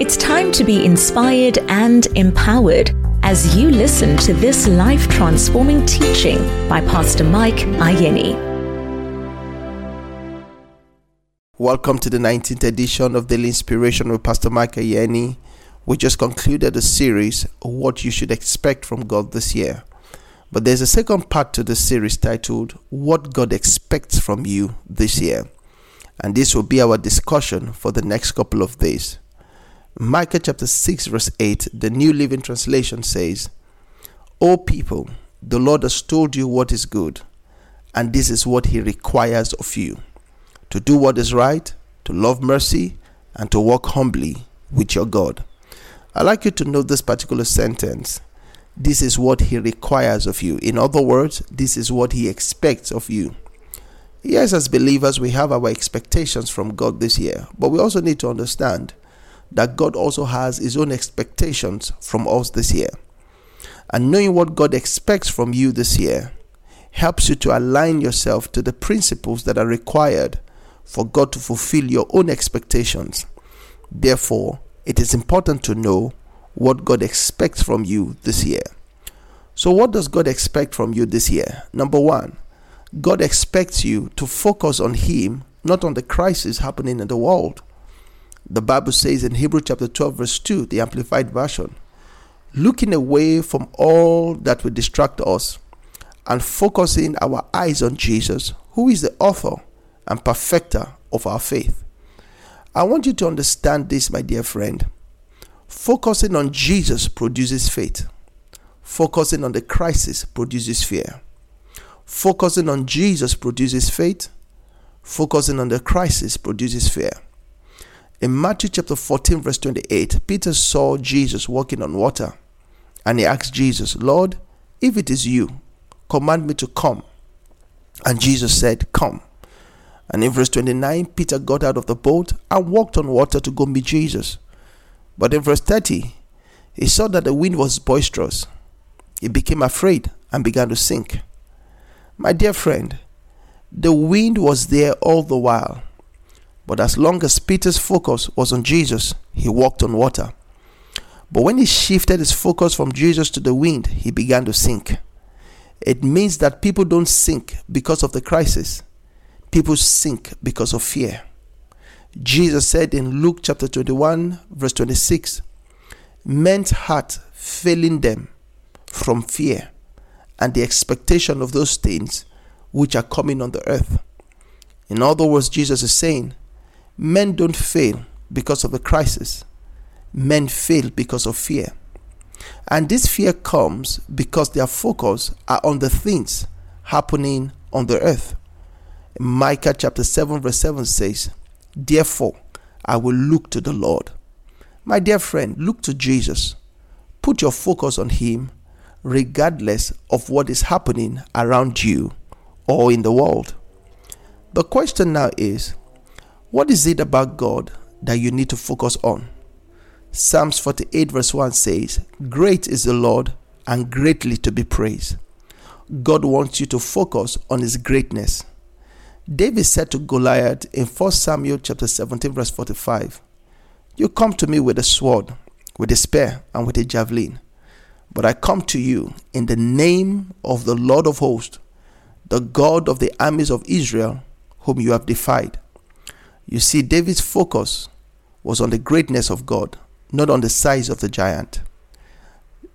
It's time to be inspired and empowered as you listen to this life transforming teaching by Pastor Mike Ayeni. Welcome to the 19th edition of Daily Inspiration with Pastor Mike Ayeni. We just concluded a series, What You Should Expect from God This Year. But there's a second part to the series titled, What God Expects from You This Year. And this will be our discussion for the next couple of days. Micah chapter 6, verse 8, the New Living Translation says, O people, the Lord has told you what is good, and this is what He requires of you to do what is right, to love mercy, and to walk humbly with your God. I'd like you to note this particular sentence. This is what He requires of you. In other words, this is what He expects of you. Yes, as believers, we have our expectations from God this year, but we also need to understand that God also has His own expectations from us this year. And knowing what God expects from you this year helps you to align yourself to the principles that are required for God to fulfill your own expectations. Therefore, it is important to know what God expects from you this year. So, what does God expect from you this year? Number one, God expects you to focus on Him, not on the crisis happening in the world. The Bible says in Hebrew chapter 12, verse 2, the Amplified Version, looking away from all that will distract us and focusing our eyes on Jesus, who is the author and perfecter of our faith. I want you to understand this, my dear friend. Focusing on Jesus produces faith. Focusing on the crisis produces fear. Focusing on Jesus produces faith. Focusing on the crisis produces fear. In Matthew chapter 14, verse 28, Peter saw Jesus walking on water and he asked Jesus, Lord, if it is you, command me to come. And Jesus said, Come. And in verse 29, Peter got out of the boat and walked on water to go meet Jesus. But in verse 30, he saw that the wind was boisterous. He became afraid and began to sink. My dear friend, the wind was there all the while but as long as Peter's focus was on Jesus, he walked on water. But when he shifted his focus from Jesus to the wind, he began to sink. It means that people don't sink because of the crisis, people sink because of fear. Jesus said in Luke chapter 21, verse 26, men's heart failing them from fear and the expectation of those things which are coming on the earth. In other words, Jesus is saying, Men don't fail because of the crisis. Men fail because of fear. And this fear comes because their focus are on the things happening on the earth. Micah chapter 7 verse 7 says, Therefore I will look to the Lord. My dear friend, look to Jesus. Put your focus on him regardless of what is happening around you or in the world. The question now is what is it about God that you need to focus on? Psalms 48, verse 1 says, Great is the Lord and greatly to be praised. God wants you to focus on his greatness. David said to Goliath in 1 Samuel chapter 17, verse 45, You come to me with a sword, with a spear, and with a javelin. But I come to you in the name of the Lord of hosts, the God of the armies of Israel, whom you have defied. You see, David's focus was on the greatness of God, not on the size of the giant.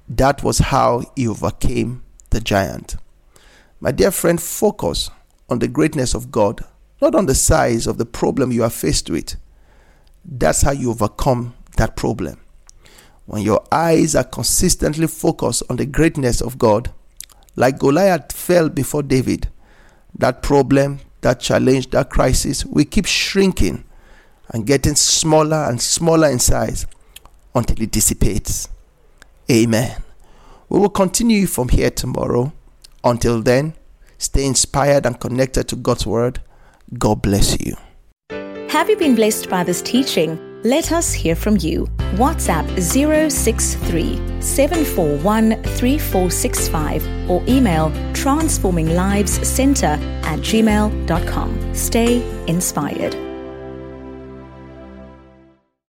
That was how he overcame the giant. My dear friend, focus on the greatness of God, not on the size of the problem you are faced with. That's how you overcome that problem. When your eyes are consistently focused on the greatness of God, like Goliath fell before David, that problem that challenge, that crisis, we keep shrinking and getting smaller and smaller in size until it dissipates. Amen. We will continue from here tomorrow. Until then, stay inspired and connected to God's Word. God bless you. Have you been blessed by this teaching? Let us hear from you. WhatsApp 063 741 3465 or email transforminglivescenter at gmail.com. Stay inspired.